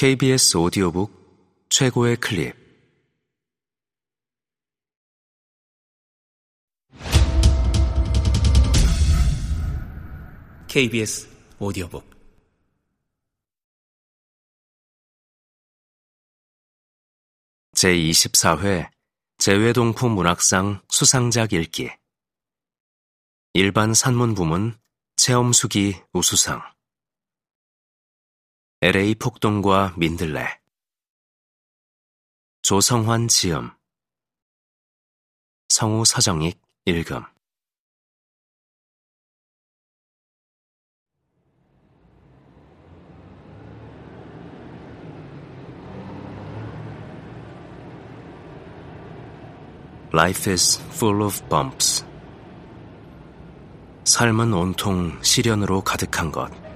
KBS 오디오북 최고의 클립. KBS 오디오북. 제24회 재외동포 문학상 수상작 읽기. 일반 산문 부문 체험수기 우수상 LA 폭동과 민들레 조성환 지음 성우 서정익 읽음 Life is full of bumps. 삶은 온통 시련으로 가득한 것.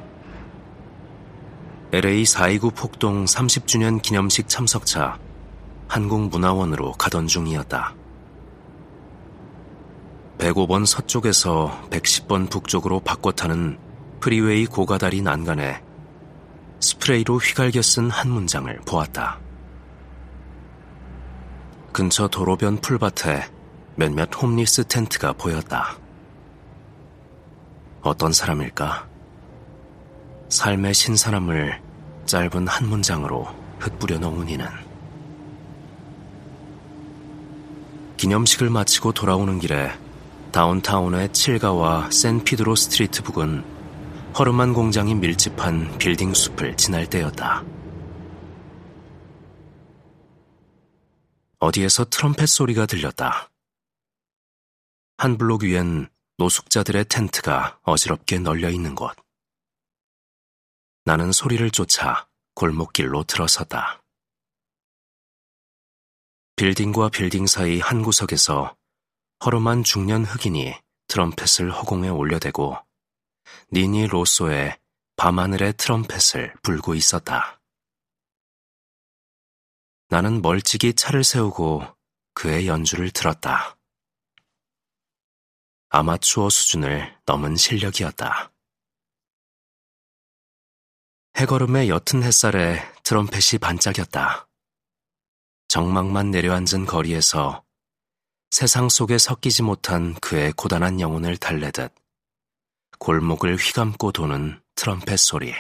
LA 4.29 폭동 30주년 기념식 참석차 한국문화원으로 가던 중이었다. 105번 서쪽에서 110번 북쪽으로 바꿔 타는 freeway 고가다리 난간에 스프레이로 휘갈겨 쓴 한 문장을 보았다. 근처 도로변 풀밭에 몇몇 homeless 텐트가 보였다. 어떤 사람일까? 삶의 신선함을 짧은 한 문장으로 흩뿌려 놓은 이는 기념식을 마치고 돌아오는 길에 다운타운의 칠가와 샌피드로 Street 부근 허름한 공장이 밀집한 빌딩 숲을 지날 때였다. 어디에서 트럼펫 소리가 들렸다. 한 블록 위엔 노숙자들의 텐트가 어지럽게 널려 있는 곳. 나는 소리를 쫓아 골목길로 들어섰다. 빌딩과 빌딩 사이 한 구석에서 허름한 중년 흑인이 트럼펫을 허공에 올려대고 니니 로소의 밤하늘의 트럼펫을 불고 있었다. 나는 멀찍이 차를 세우고 그의 연주를 들었다. 아마추어 수준을 넘은 실력이었다. 해걸음의 옅은 햇살에 트럼펫이 반짝였다. 정막만 내려앉은 거리에서 세상 속에 섞이지 못한 그의 고단한 영혼을 달래듯 골목을 휘감고 도는 트럼펫 소리.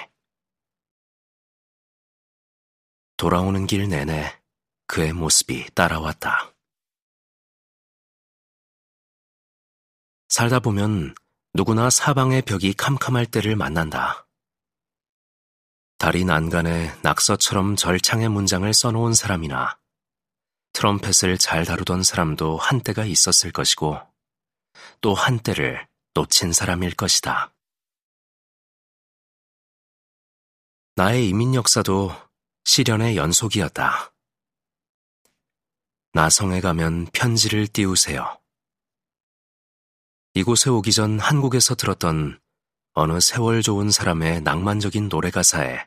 돌아오는 길 내내 그의 모습이 따라왔다. 살다 보면 누구나 사방의 벽이 캄캄할 때를 만난다. 다리 난간에 낙서처럼 절창의 문장을 써놓은 사람이나 트럼펫을 잘 다루던 사람도 한때가 있었을 것이고 또 한때를 놓친 사람일 것이다. 나의 이민 역사도 시련의 연속이었다. 나성에 가면 편지를 띄우세요. 이곳에 오기 전 한국에서 들었던 어느 세월 좋은 사람의 낭만적인 노래 가사에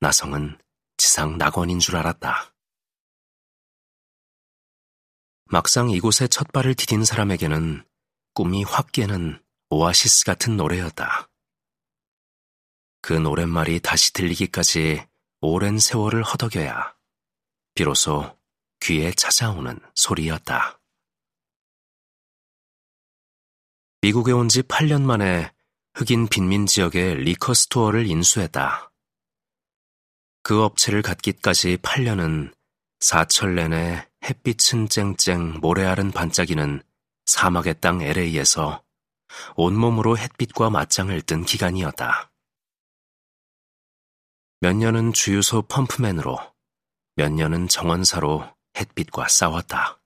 나성은 지상 낙원인 줄 알았다. 막상 이곳에 첫 발을 디딘 사람에게는 꿈이 확 깨는 오아시스 같은 노래였다. 그 노랫말이 다시 들리기까지 오랜 세월을 허덕여야 비로소 귀에 찾아오는 소리였다. 미국에 온 지 8년 만에 흑인 빈민 지역의 liquor store를 인수했다. 그 업체를 갖기까지 8년은 사철 내내 햇빛은 쨍쨍 모래알은 반짝이는 사막의 땅 LA에서 온몸으로 햇빛과 맞짱을 뜬 기간이었다. 몇 년은 주유소 펌프맨으로, 몇 년은 정원사로 햇빛과 싸웠다.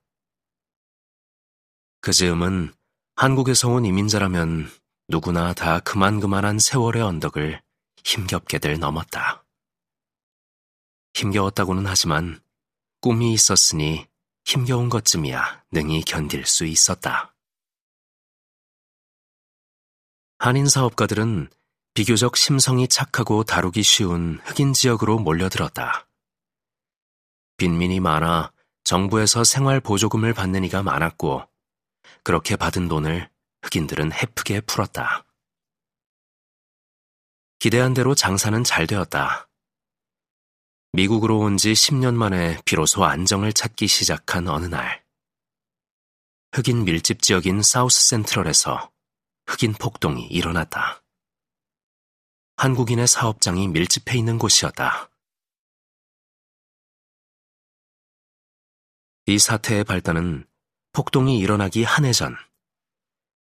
그 즈음은 한국에서 온 이민자라면 누구나 다 그만그만한 세월의 언덕을 힘겹게들 넘었다. 힘겨웠다고는 하지만 꿈이 있었으니 힘겨운 것쯤이야 능히 견딜 수 있었다. 한인 사업가들은 비교적 심성이 착하고 다루기 쉬운 흑인 지역으로 몰려들었다. 빈민이 많아 정부에서 생활 보조금을 받는 이가 많았고 그렇게 받은 돈을 흑인들은 헤프게 풀었다. 기대한 대로 장사는 잘 되었다. 미국으로 온 지 10년 만에 비로소 안정을 찾기 시작한 어느 날, 흑인 밀집 지역인 사우스 센트럴에서 흑인 폭동이 일어났다. 한국인의 사업장이 밀집해 있는 곳이었다. 이 사태의 발단은 폭동이 일어나기 한 해 전,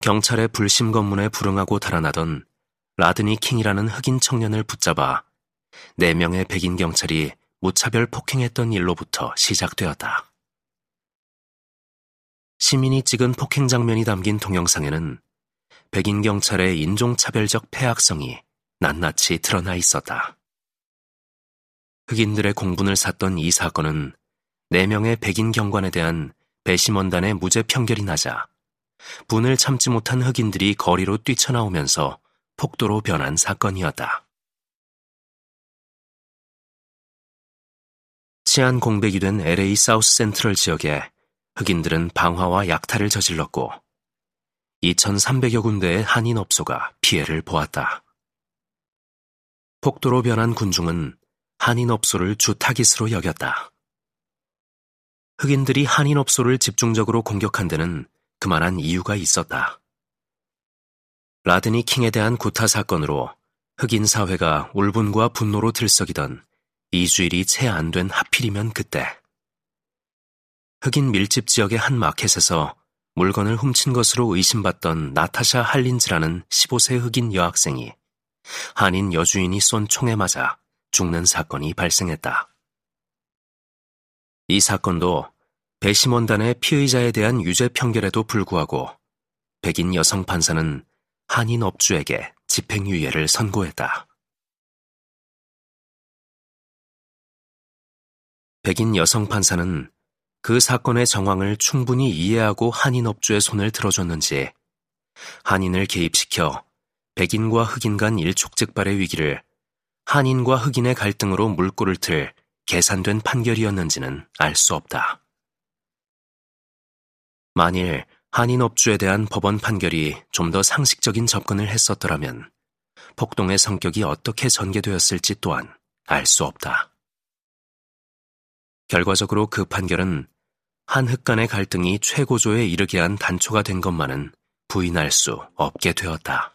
경찰의 불심 검문에 불응하고 달아나던 라드니 킹이라는 흑인 청년을 붙잡아 4명의 백인 경찰이 무차별 폭행했던 일로부터 시작되었다. 시민이 찍은 폭행 장면이 담긴 동영상에는 백인 경찰의 인종차별적 폐악성이 낱낱이 드러나 있었다. 흑인들의 공분을 샀던 이 사건은 4명의 백인 경관에 대한 배심원단의 무죄 판결이 나자 분을 참지 못한 흑인들이 거리로 뛰쳐나오면서 폭도로 변한 사건이었다. 치안 공백이 된 LA 사우스 센트럴 지역에 흑인들은 방화와 약탈을 저질렀고 2,300여 군데의 한인 업소가 피해를 보았다. 폭도로 변한 군중은 한인 업소를 주 타깃으로 여겼다. 흑인들이 한인 업소를 집중적으로 공격한 데는 그만한 이유가 있었다. 라드니 킹에 대한 구타 사건으로 흑인 사회가 울분과 분노로 들썩이던 이주일이 채 안 된 하필이면 그때 흑인 밀집 지역의 한 마켓에서 물건을 훔친 것으로 의심받던 나타샤 할린즈라는 15세 흑인 여학생이 한인 여주인이 쏜 총에 맞아 죽는 사건이 발생했다. 이 사건도 배심원단의 피의자에 대한 유죄 판결에도 불구하고 백인 여성 판사는 한인 업주에게 집행유예를 선고했다. 백인 여성 판사는 그 사건의 정황을 충분히 이해하고 한인 업주의 손을 들어줬는지 한인을 개입시켜 백인과 흑인 간 일촉즉발의 위기를 한인과 흑인의 갈등으로 물꼬를 틀 계산된 판결이었는지는 알 수 없다. 만일 한인 업주에 대한 법원 판결이 좀 더 상식적인 접근을 했었더라면 폭동의 성격이 어떻게 전개되었을지 또한 알 수 없다. 결과적으로 그 판결은 한흑 간의 갈등이 최고조에 이르게 한 단초가 된 것만은 부인할 수 없게 되었다.